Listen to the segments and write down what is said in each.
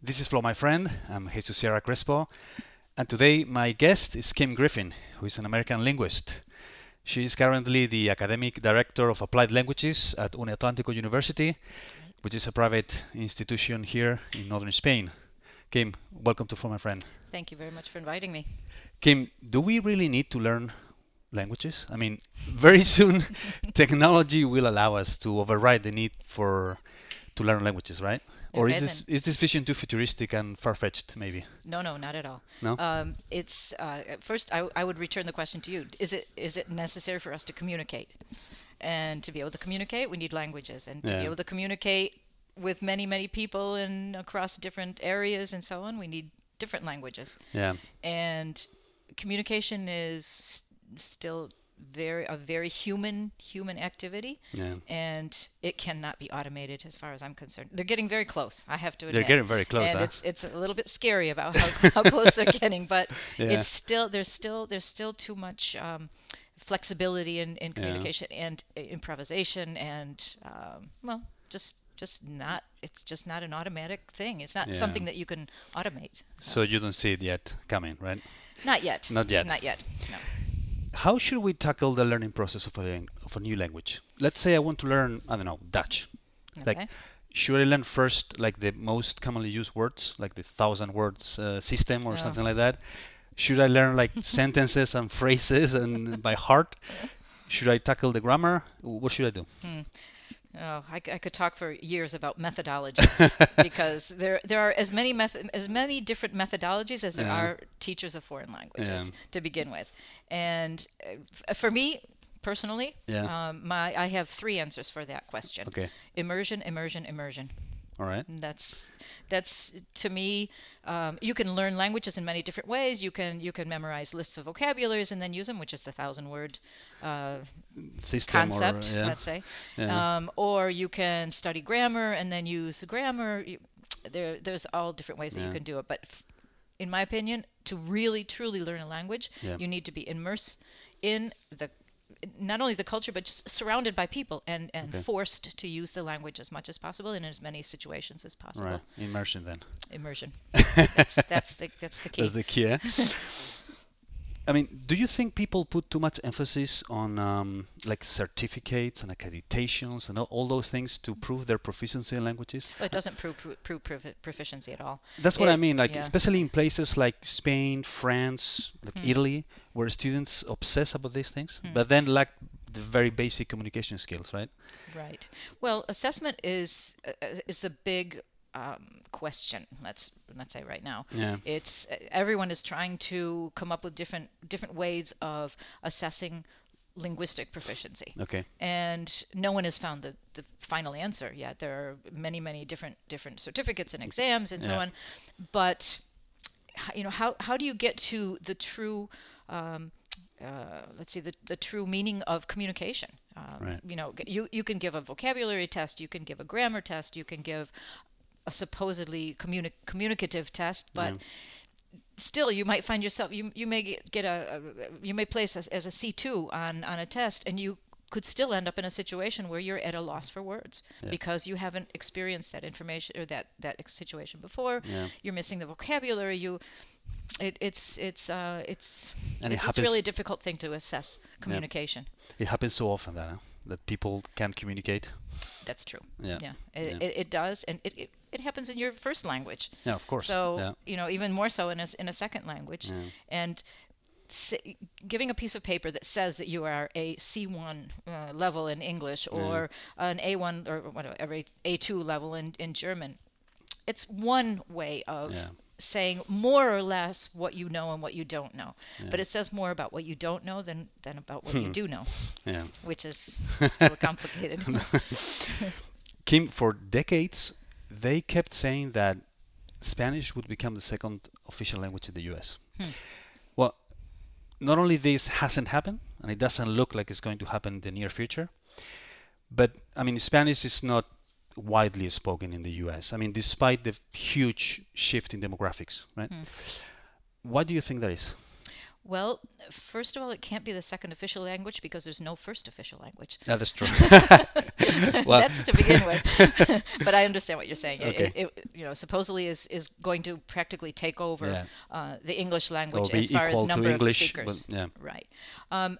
This is Flow My Friend. I'm Jesus Sierra Crespo. And today my guest is Kim Griffin, who is an American linguist. She is currently the academic director of applied languages at Uniatlántico University, which is a private institution here in northern Spain. Kim, welcome to Flow My Friend. Thank you very much for inviting me. Kim, do we really need to learn languages? I mean, very soon technology will allow us to override the need for to learn languages, right? Or is this is this vision too futuristic and far-fetched, maybe? No, no, not at all. No? Um, it's uh, first. I, I would return the question to you. Is it is it necessary for us to communicate? And to be able to communicate, we need languages, and to Yeah. be able to communicate with many many people and across different areas and so on, we need different languages. Yeah. And communication is still very a very human human activity. Yeah. and it cannot be automated as far as I'm concerned. They're getting very close, I have to admit. They're getting very close, and huh? it's it's a little bit scary about how, how close they're getting, but Yeah. it's still there's still there's still too much um, flexibility in, in communication and uh, improvisation and um, well just just not it's just not an automatic thing. It's not Yeah. something that you can automate. So you don't see it yet coming, right? Not yet. Not yet. Not yet. No. How should we tackle the learning process of a of a new language? Let's say I want to learn, I don't know, Dutch. Like, Okay. should I learn first like the most commonly used words, like the thousand words uh, system or Yeah. something like that? Should I learn like sentences and phrases and by heart? Should I tackle the grammar? What should I do? Hmm. Oh, I, I could talk for years about methodology because there there are as many method as many different methodologies as there Yeah. are teachers of foreign languages Yeah. to begin with, and uh, f- for me personally, Yeah. um, my I have three answers for that question: Okay. immersion, immersion, immersion. All right. And that's that's to me. Um, you can learn languages in many different ways. You can you can memorize lists of vocabularies and then use them, which is the thousand word uh, System concept, or yeah. let's say. Yeah. Um, or you can study grammar and then use the grammar. You, there, there's all different ways that Yeah. you can do it. But f- in my opinion, to really truly learn a language, you need to be immersed in the not only the culture but just surrounded by people and, and Okay. forced to use the language as much as possible in as many situations as possible. Right. Immersion then. Immersion. that's that's the that's the key. That's the key. eh? I mean, do you think people put too much emphasis on um, like certificates and accreditations and all, all those things to prove their proficiency in languages? Well, it doesn't prove prove, prove profi- proficiency at all. That's what I mean. Like, yeah. especially in places like Spain, France, like Hmm. Italy, where students obsess about these things, Hmm. but then lack the very basic communication skills, right? Right. Well, assessment is uh, is the big um, question. Let's let's say right now. Yeah. It's everyone is trying to come up with different different ways of assessing linguistic proficiency, Okay. and no one has found the, the final answer yet. There are many many different different certificates and exams and so Yeah. on, but you know how how do you get to the true um, uh, let's see the, the true meaning of communication um, Right. you know you you can give a vocabulary test you can give a grammar test you can give a supposedly communi- communicative test but Yeah. still you might find yourself you you may get, get a, a you may place as, as a C2 on on a test and you could still end up in a situation where you're at a loss for words Yeah. because you haven't experienced that information or that that situation before Yeah. you're missing the vocabulary you it, it's it's uh it's And it it's, happens- really a difficult thing to assess communication It happens so often that huh? That people can't communicate. that's true Yeah. yeah, It, Yeah. It, it does and it, it it happens in your first language Yeah, of course. so yeah. you know even more so in a, in a second language Yeah. and s- giving a piece of paper that says that you are a C1 uh, level in English or an A1 or whatever a A2 level in, in German it's one way of Yeah. Saying more or less what you know and what you don't know but Yeah. Hmm. it says more about what you don't know than than about what you do know Yeah. which is still complicated Kim, for decades, they kept saying that Spanish would become the second official language in the US. Hmm. Well, not only this hasn't happened, and it doesn't look like it's going to happen in the near future, but I mean, Spanish is not widely spoken in the US. I mean, despite the huge shift in demographics, right? Why do you think that is? Well, first of all, it can't be the second official language because there's no first official language. Yeah, that's true. well, that's to begin with. but I understand what you're saying. Okay. It, it, you know, supposedly is, is going to practically take over Yeah. uh, the English language as far as number English, of speakers. yeah. Right. Um,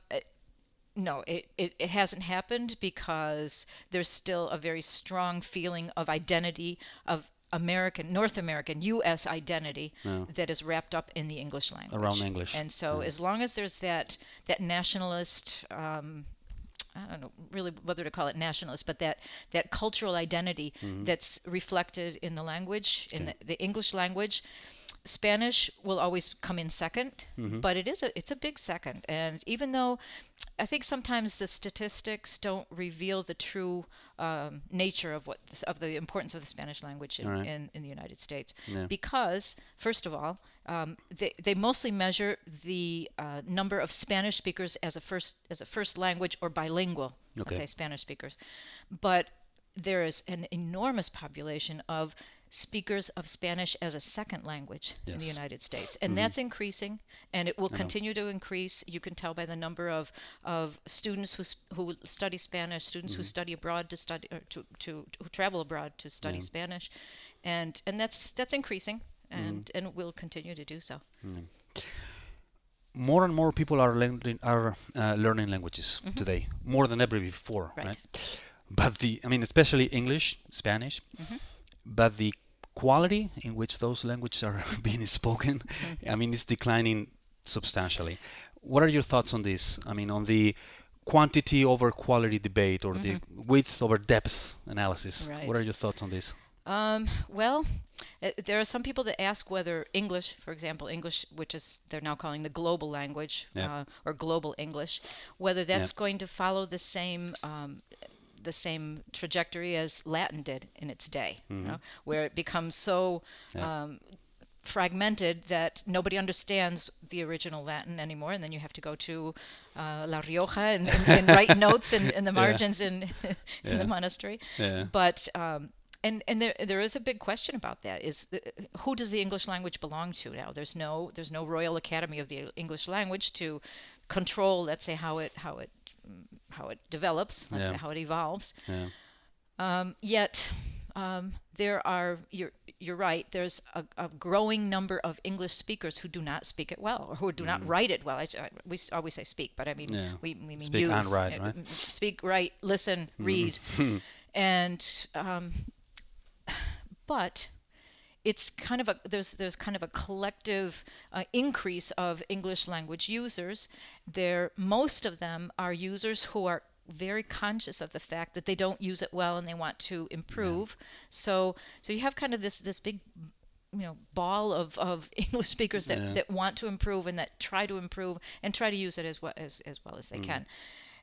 no, it, it, it hasn't happened because there's still a very strong feeling of identity of American, North American, U.S. identity Yeah. that is wrapped up in the English language. Around English, And so, as long as there's that that nationalist, um, I don't know really whether to call it nationalist, but that that cultural identity Mm-hmm. that's reflected in the language, in the, the English language. Spanish will always come in 2nd Mm-hmm. but it is a it's a big second. And even though I think sometimes the statistics don't reveal the true um, nature of what of the importance of the Spanish language in, right. in, in the United States, Yeah. because first of all, um, they they mostly measure the uh, number of Spanish speakers as a first as a first language or bilingual. Okay. Let's say Spanish speakers, but there is an enormous population of speakers of Spanish as a second language in the Mm-hmm. United States, and that's increasing, and it will continue to increase. You can tell by the number of of students who who study Spanish, students Mm-hmm. who study abroad to study or to to who travel abroad to study Spanish, and and that's that's increasing, Mm-hmm. and and will continue to do so. More and more people are learning are uh, learning languages today, more than ever before, Mm-hmm. Right. right? But the, I mean, especially English, Spanish, Mm-hmm. But the quality in which those languages are being spoken, Mm-hmm. I mean, is declining substantially. What are your thoughts on this? I mean, on the quantity over quality debate or the width over depth analysis. What Mm-hmm. Are your thoughts on this? Um, well, uh, there are some people that ask whether English, for example, English, which is they're now calling the global language Yeah. uh, or global English, whether that's going to follow the same um, the same trajectory as Latin did in its day, you know, where it becomes so Yeah. um, fragmented that nobody understands the original Latin anymore, and then you have to go to uh, La Rioja and, and, and write notes in, in the Yeah. margins in in Yeah. the monastery. Yeah. But um, and and there there is a big question about that. Is the, who does the English language belong to now? There's no there's no Royal Academy of the English language to control. Let's say how it how it how it develops. Let's Yeah. say how it evolves. Yeah. Um, yet um, there are you're you're right. There's a, a growing number of English speakers who do not speak it well or who do not write it well. I, I- we always say speak, but I mean Mm. Yeah. we, we mean Speak use. and write, Uh, right? Speak, write, listen, read, and um, but it's kind of a there's there's kind of a collective uh, increase of English language users. There, most of them are users who are very conscious of the fact that they don't use it well and they want to improve. So so you have kind of this this big you know ball of, of English speakers that, Yeah. that want to improve and that try to improve and try to use it as well as, as well as they can.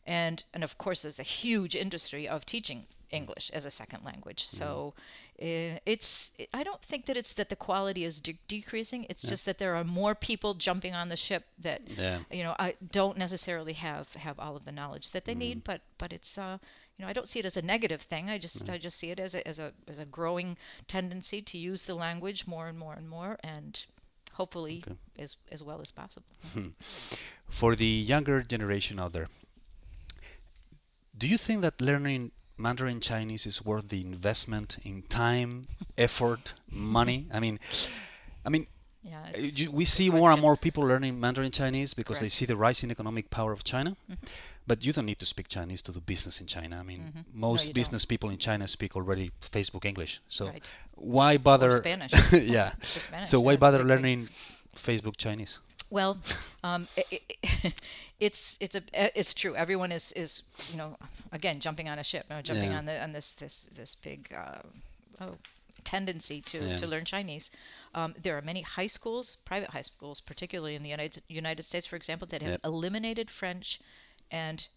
And and of course there's a huge industry of teaching English as a second language. So uh, it's I don't think that it's that the quality is de- decreasing. It's just that there are more people jumping on the ship that Yeah. you know I don't necessarily have have all of the knowledge that they need. But but it's uh you know I don't see it as a negative thing. I just I just see it as a as a as a growing tendency to use the language more and more and more and hopefully Okay. as as well as possible. For the younger generation out there, do you think that learning Mandarin Chinese is worth the investment in time, effort, money? I mean, I mean, Yeah, uh, you- we see more and more people learning Mandarin Chinese because they see the rising economic power of China. Mm-hmm. But you don't need to speak Chinese to do business in China. I mean, Mhm. No, most you business people in China speak already Facebook English. So Right. why bother? Spanish. yeah. Spanish, So yeah, why it's bother big thing. learning Facebook Chinese? Well, um, i i it's it's a it's true. Everyone is is you know again jumping on a ship, you know, jumping Yeah. on the on this this this big uh, oh tendency to Yeah. to learn Chinese. Um, there are many high schools, private high schools, particularly in the United United States, for example, that have Yep. eliminated French and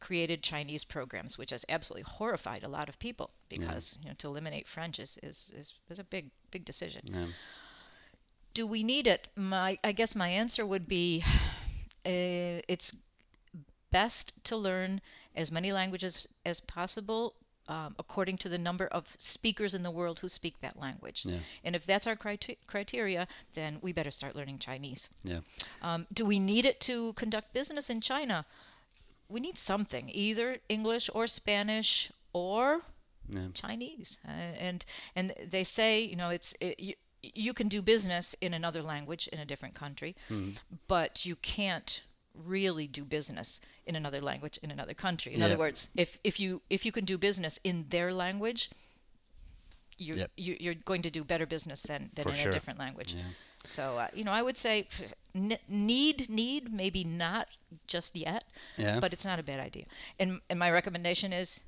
created Chinese programs, which has absolutely horrified a lot of people because you know to eliminate French is is, is, is a big big decision Yeah. Do we need it? My, I guess my answer would be, uh, it's best to learn as many languages as possible um, according to the number of speakers in the world who speak that language. Yeah. And if that's our criter- criteria, then we better start learning Chinese. Yeah. Um, do we need it to conduct business in China? We need something, either English or Spanish or Yeah. Chinese. Uh, and and they say, you know, it's it, you, you can do business in another language in a different country, but you can't really do business in another language in another country. In Yeah. other words, if if you if you can do business in their language, you're Yep. you, you're going to do better business than than For in sure. a different language. Yeah. So uh, you know, I would say n- need need maybe not just yet, Yeah. but it's not a bad idea. And and my recommendation is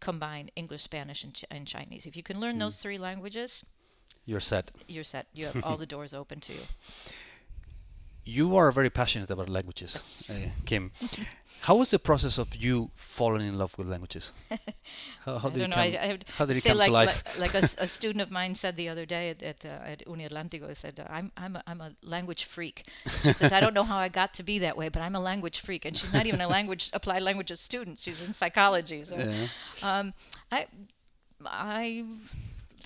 combine English, Spanish, and, Ch- and Chinese. If you can learn those three languages, You're set. you're set. You have all the doors open to you. You are very passionate about languages, Yes. uh, Kim. How was the process of you falling in love with languages? How, how I did don't know. I, come, I have how did it come like, to life? like like a, a student of mine said the other day at at, uh, at Uni Atlantico. Said uh, I'm I'm a, I'm a language freak. She says I don't know how I got to be that way, but I'm a language freak. And she's not even a language applied languages student. She's in psychology. So Yeah. um, I I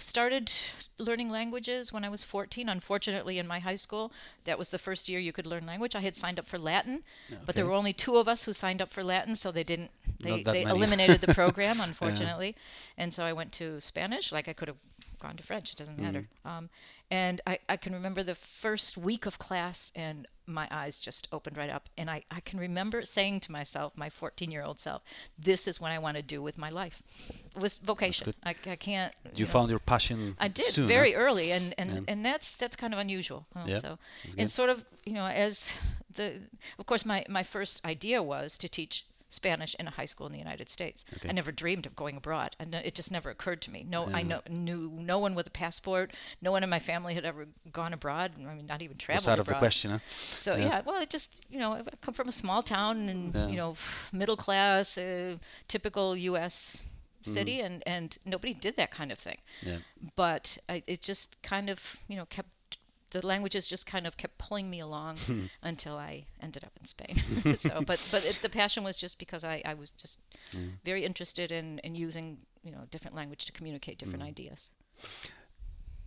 started learning languages when I was 14. Unfortunately, in my high school, that was the first year you could learn language. I had signed up for Latin, but there were only two of us who signed up for Latin, so they didn't. They, they many. eliminated the program, unfortunately, and so I went to Spanish. Like I could have gone to French; it doesn't matter. Mm. Um, and I, I can remember the first week of class, and my eyes just opened right up. And I, I can remember saying to myself, my 14 year old self, this is what I want to do with my life. It was vocation. I, I can't. You know, found your passion I did soon, huh? very early, and and, Yeah. and that's that's kind of unusual. Yeah, So and sort of you know as the of course my my first idea was to teach Spanish in a high school in the United States. Okay. I never dreamed of going abroad, and it just never occurred to me. No, I know knew no one with a passport. No one in my family had ever gone abroad. I mean, not even traveled out of the question, huh? So Yeah. yeah. well, it just you know, I come from a small town and Yeah. you know, middle class, uh, typical U.S. Mm-hmm. city, and and nobody did that kind of thing. Yeah. But I, it just kind of you know kept the languages just kind of kept pulling me along Hmm. until I ended up in Spain. so, but but it, the passion was just because I, I was just Mm. very interested in, in using you know different language to communicate different Mm. ideas.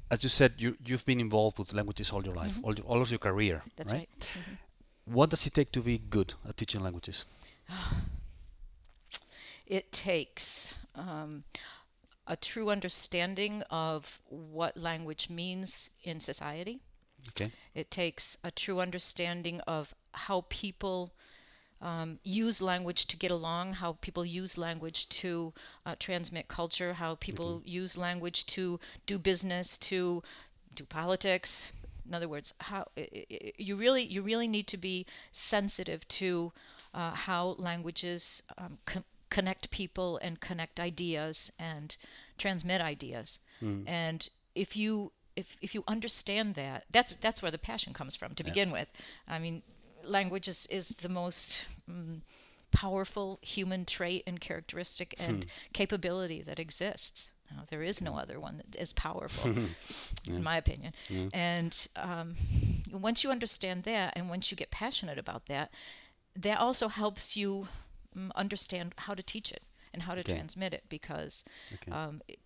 As you said, you you've been involved with languages all your life, Mhm. all, all of your career, That's right? right. Mhm. What does it take to be good at teaching languages? it takes um, a true understanding of what language means in society. Okay. It takes a true understanding of how people um, use language to get along, how people use language to uh, transmit culture, how people use language to do business, to do politics. In other words, how i- i- i- you really you really need to be sensitive to uh, how languages um, con- connect people and connect ideas and transmit ideas. Mm. And if you if if you understand that, that's that's where the passion comes from to Yeah. begin with. I mean, language is, is the most mm, powerful human trait and characteristic and capability that exists. There is no other one that is powerful, Yeah. in my opinion. Yeah. And um, once you understand that, and once you get passionate about that, that also helps you mm, understand how to teach it and how to Okay. transmit it because Okay. um, it-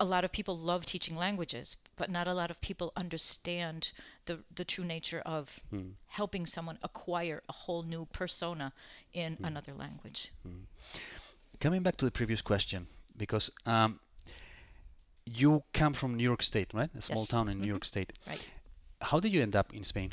a lot of people love teaching languages, but not a lot of people understand the the true nature of Mm. helping someone acquire a whole new persona in another language. Coming back to the previous question, because um, you come from New York State, right? A small Yes. town in New Mhm. York State. Right. How did you end up in Spain?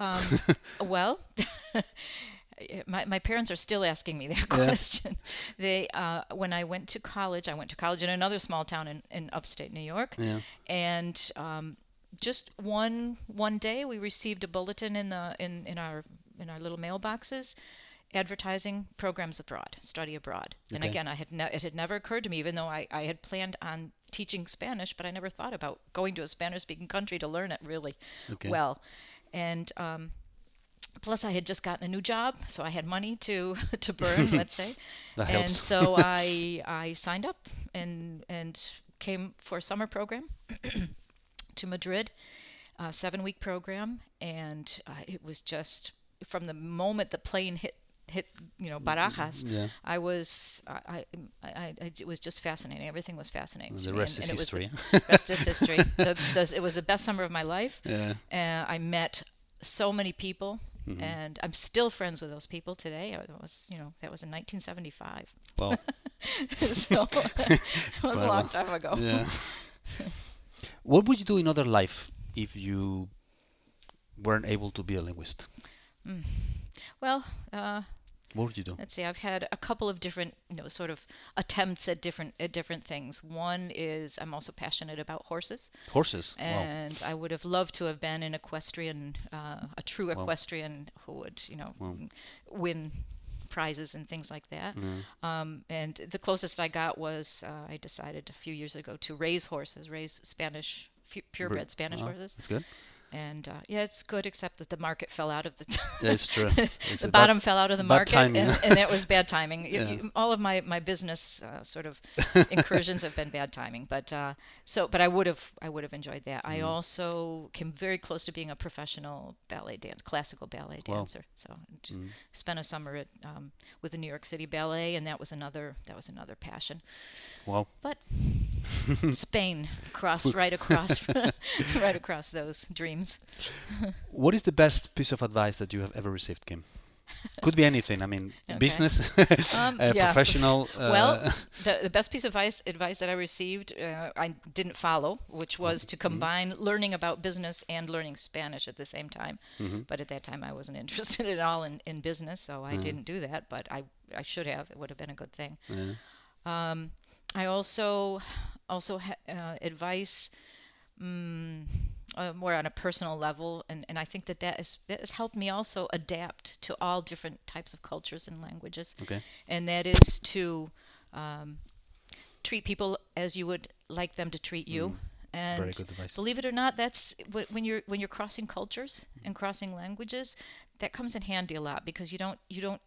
Um, well, my my parents are still asking me that Yeah. question. They uh, when I went to college, I went to college in another small town in, in upstate New York, Yeah. and um, just one one day we received a bulletin in the in, in our in our little mailboxes advertising programs abroad study abroad Okay. and again i had ne- it had never occurred to me even though I, I had planned on teaching spanish but i never thought about going to a spanish speaking country to learn it really Okay. well and um, plus i had just gotten a new job so i had money to to burn let's say and helps. so I I signed up and and came for a summer program to Madrid, a seven week program, and uh, it was just from the moment the plane hit hit you know Barajas, Yeah. I was I, I, I, it was just fascinating. Everything was fascinating. And the rest and, is and it was history. the rest is history. The, the, it was the best summer of my life. yeah. Uh, I met so many people, Mm-hmm. and I'm still friends with those people today. It was you know that was in 1975, Well, so it was a long time ago. yeah. what would you do in other life if you weren't able to be a linguist? Well, uh, What would you do? let's see. I've had a couple of different, you know, sort of attempts at different at different things. One is I'm also passionate about horses, Horses. wow. and I would have loved to have been an equestrian, uh, a true Wow. equestrian who would, you know, Wow. win prizes and things like that. Mm. Um, and the closest I got was uh, I decided a few years ago to raise horses, raise Spanish purebred Spanish Oh, horses. That's good. And uh, yeah, it's good, except that the market fell out of the. That's true. The bottom fell out of the market, and, and that was bad timing. Yeah. you- all of my my business uh, sort of incursions have been bad timing, but uh, so but I would have I would have enjoyed that. Mm. I also came very close to being a professional ballet dance, classical ballet Wow. dancer. So Mm. spent a summer at um, with the New York City Ballet, and that was another that was another passion. Wow. But Spain crossed right across right across those dreams. What is the best piece of advice that you have ever received, Kim? Could be anything. I mean, Okay. business, Um, uh, yeah. professional. Uh, Well, the, the best piece of advice, advice that I received, uh, I didn't follow, which was Mm-hmm. to combine learning about business and learning Spanish at the same time. Mhm. But at that time, I wasn't interested at all in, in business, so I Mhm. didn't do that. But I, I should have. It would have been a good thing. yeah. Um, I also also ha- uh, advice mm, uh, more on a personal level, and, and I think that that, is, that has helped me also adapt to all different types of cultures and languages Okay. and that is to um, treat people as you would like them to treat you. Mm, And Very good advice. believe it or not, that's wh- when you're when you're crossing cultures and crossing languages, that comes in handy a lot because you don't you don't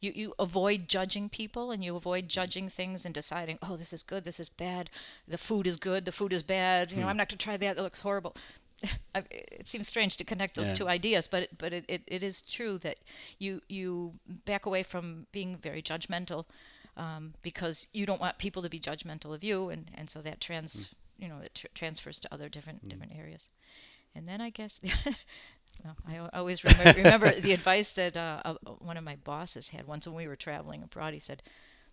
you you avoid judging people and you avoid judging things and deciding, oh, this is good, this is bad, the food is good, the food is bad. You know, Hmm. I'm not going to try that; that looks horrible. It seems strange to connect those Yeah. two ideas, but it, but it, it, it is true that you you back away from being very judgmental um, because you don't want people to be judgmental of you, and, and so that trans you know it tr- transfers to other different different areas. And then I guess I always remember, remember the advice that uh, uh, one of my bosses had once when we were traveling abroad. He said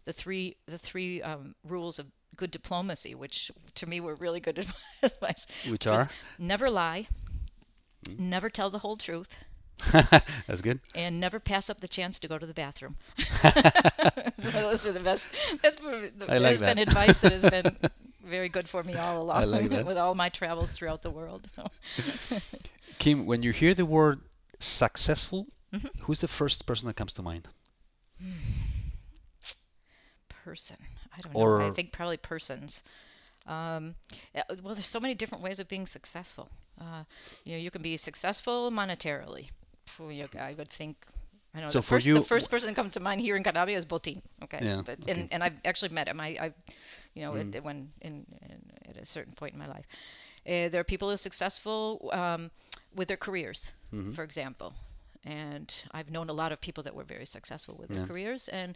the three the three um, rules of good diplomacy, which to me were really good advice. Which which are? never lie, never tell the whole truth, That's good. and never pass up the chance to go to the bathroom. so those are the best. That's the, I like has been that. advice that has been very good for me all along like with all my travels throughout the world. So. Kim, when you hear the word successful, Mhm. who's the first person that comes to mind? person. I don't know. I think probably persons. Um, well, there's so many different ways of being successful. Uh, you know, you can be successful monetarily. I would think. I know So the for first you- the first person that comes to mind here in Cantabria is Botin. Okay, Yeah, but, okay. and and I've actually met him. I, I you know, Mm. at, when in, in at a certain point in my life, uh, there are people who are successful um, with their careers, Mhm. for example. And I've known a lot of people that were very successful with their careers, and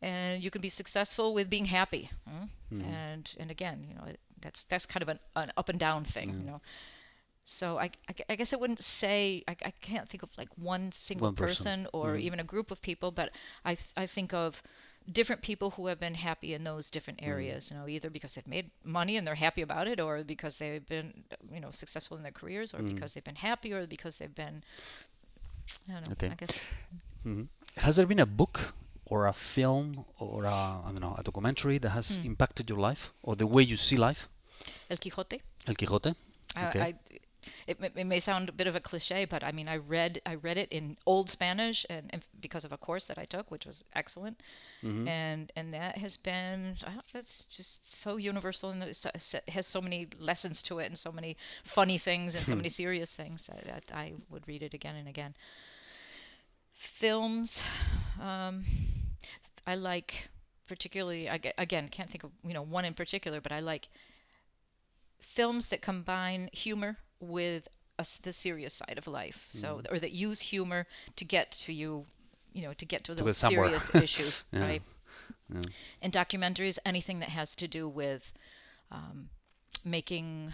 and you can be successful with being happy. hmm? Mhm. And and again, you know, that's that's kind of an, an up and down thing, you know. So I, I, I guess I wouldn't say I, I can't think of like one single One person. person, or Mhm. even a group of people, but I th- I think of different people who have been happy in those different Mm-hmm. areas. You know, either because they've made money and they're happy about it, or because they've been you know successful in their careers, or Mm. because they've been happy, or because they've been I don't know. Okay. I guess. Has there been a book or a film or a, I don't know, a documentary that has Hmm. impacted your life or the way you see life? El Quijote. El Quijote? I- Okay. I, it, may- it may sound a bit of a cliche, but I mean, I read I read it in Old Spanish, and, and because of a course that I took, which was excellent, Mhm. and and that has been I it's just so universal and so, has so many lessons to it, and so many funny things and so many serious things that, that I would read it again and again. Films, um, I like particularly. I, again can't think of you know one in particular, but I like films that combine humor with a the serious side of life. So, or that use humor to get to you, you know to get to To those serious issues, Yeah. right? Yeah. And documentaries, anything that has to do with um, making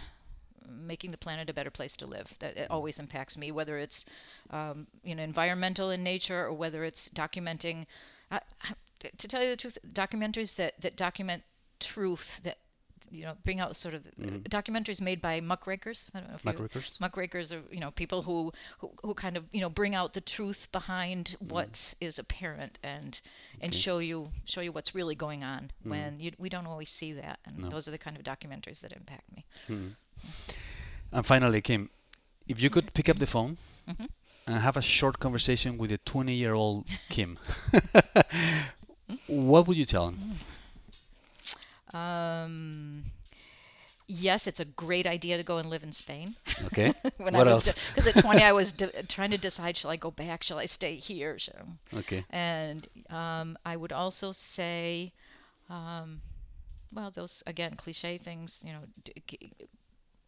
making the planet a better place to live. That it always impacts me, whether it's um, you know environmental in nature or whether it's documenting. Uh, to tell you the truth, documentaries that that document truth that you know bring out sort of uh, mm-hmm. documentaries made by muckrakers. I don't know if you Muckrakers? muckrakers are you know people who, who who kind of you know bring out the truth behind mm-hmm. what is apparent and and Okay. show you show you what's really going on mm-hmm. when you, we don't always see that and those are the kind of documentaries that impact me And finally, Kim, if you could pick up the phone Mhm. and have a short conversation with a 20 year old Kim, hmm? what would you tell him? Mm. Um yes it's a great idea to go and live in spain Okay. when what i was else? because at 20 i was de- trying to decide shall i go back shall i stay here so Okay. And um, I would also say, um, well, those again cliche things. You know, d-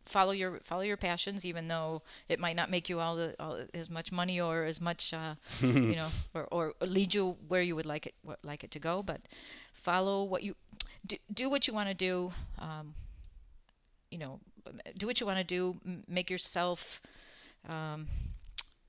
follow your follow your passions, even though it might not make you all the all, as much money or as much, uh, you know, or, or lead you where you would like it like it to go. But follow what you do. Do what you want to do. Um, you know, do what you want to do. Make yourself. Um,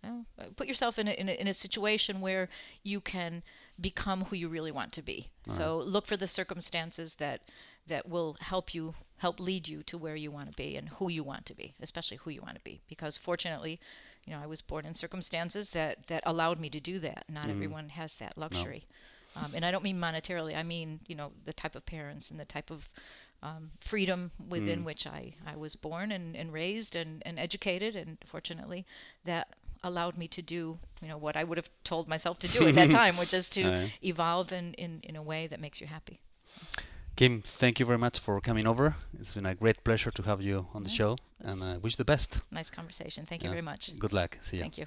well, uh, put yourself in a, in a in a situation where you can become who you really want to be. So look for the circumstances that that will help you help lead you to where you want to be and who you want to be, especially who you want to be. Because fortunately, you know, I was born in circumstances that that allowed me to do that. Not everyone has that luxury. Um, and I don't mean monetarily. I mean, you know, the type of parents and the type of um, freedom within which I, I was born and, and raised and, and educated. And fortunately, that allowed me to do, you know, what I would have told myself to do at that time, which is to evolve in, in, in a way that makes you happy. Kim, thank you very much for coming over. It's been a great pleasure to have you on the show, and uh, wish the best. Nice conversation. Thank you Yeah. very much. Good luck. See you. Thank you.